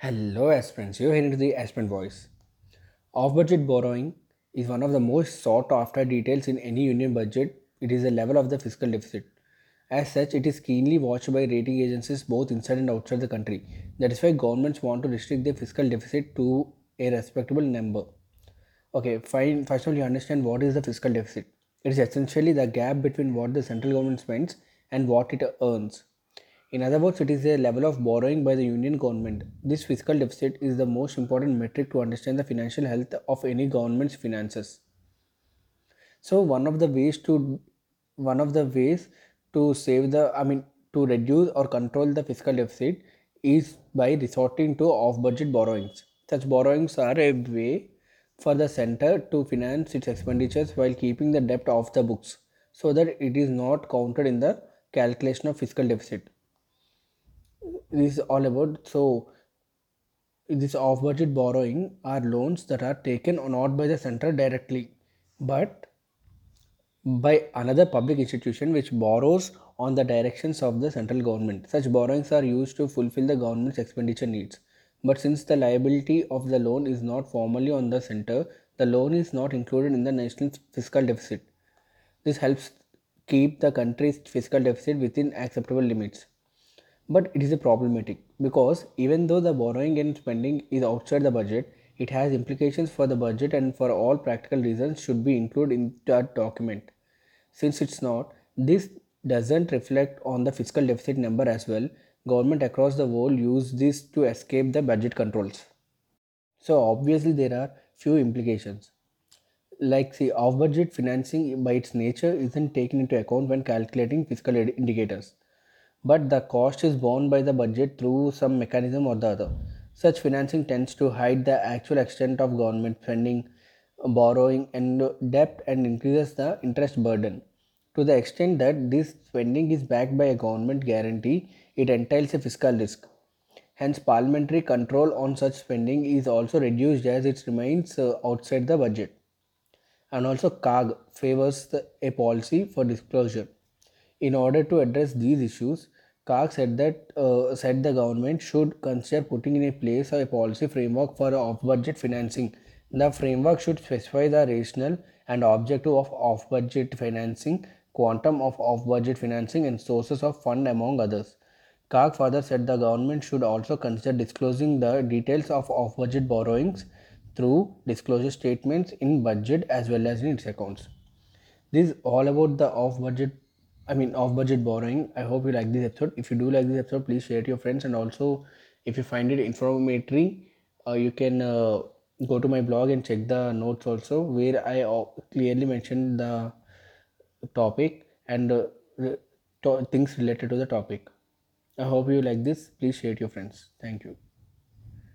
Hello, aspirants. You're hearing the aspirant voice. Off budget borrowing is one of the most sought after details in any union budget. It is the level of the fiscal deficit. As such, it is keenly watched by rating agencies both inside and outside the country. That is why governments want to restrict their fiscal deficit to a respectable number. Okay, fine. First of all, you understand what is the fiscal deficit. It is essentially the gap between what the central government spends and what it earns. In other words, it is a level of borrowing by the union government. This fiscal deficit is the most important metric to understand the financial health of any government's finances. So one of the ways to one of the ways to save the I mean to reduce or control the fiscal deficit is by resorting to off-budget borrowings. Such borrowings are a way for the center to finance its expenditures while keeping the debt off the books so that it is not counted in the calculation of fiscal deficit is all about so this off budget borrowing are loans that are taken not by the center directly but by another public institution which borrows on the directions of the central government. Such borrowings are used to fulfill the government's expenditure needs. But since the liability of the loan is not formally on the center the loan is not included in the national fiscal deficit. This helps keep the country's fiscal deficit within acceptable limits but it is a problematic because even though the borrowing and spending is outside the budget it has implications for the budget and for all practical reasons should be included in that document. Since it's not this doesn't reflect on the fiscal deficit number as well. Government across the world use this to escape the budget controls. So obviously there are few implications. Like see off budget financing by its nature isn't taken into account when calculating fiscal indicators but the cost is borne by the budget through some mechanism or the other. Such financing tends to hide the actual extent of government spending, borrowing, and debt and increases the interest burden. To the extent that this spending is backed by a government guarantee, it entails a fiscal risk. Hence, parliamentary control on such spending is also reduced as it remains uh, outside the budget. And also, CAG favors the, a policy for disclosure in order to address these issues, CAG said that uh, said the government should consider putting in place a policy framework for off-budget financing. The framework should specify the rationale and objective of off-budget financing, quantum of off-budget financing, and sources of fund among others. CAG further said the government should also consider disclosing the details of off-budget borrowings through disclosure statements in budget as well as in its accounts. This is all about the off-budget I mean, off budget borrowing. I hope you like this episode. If you do like this episode, please share it to your friends. And also, if you find it informative, uh, you can uh, go to my blog and check the notes also, where I uh, clearly mentioned the topic and uh, to- things related to the topic. I hope you like this. Please share it to your friends. Thank you.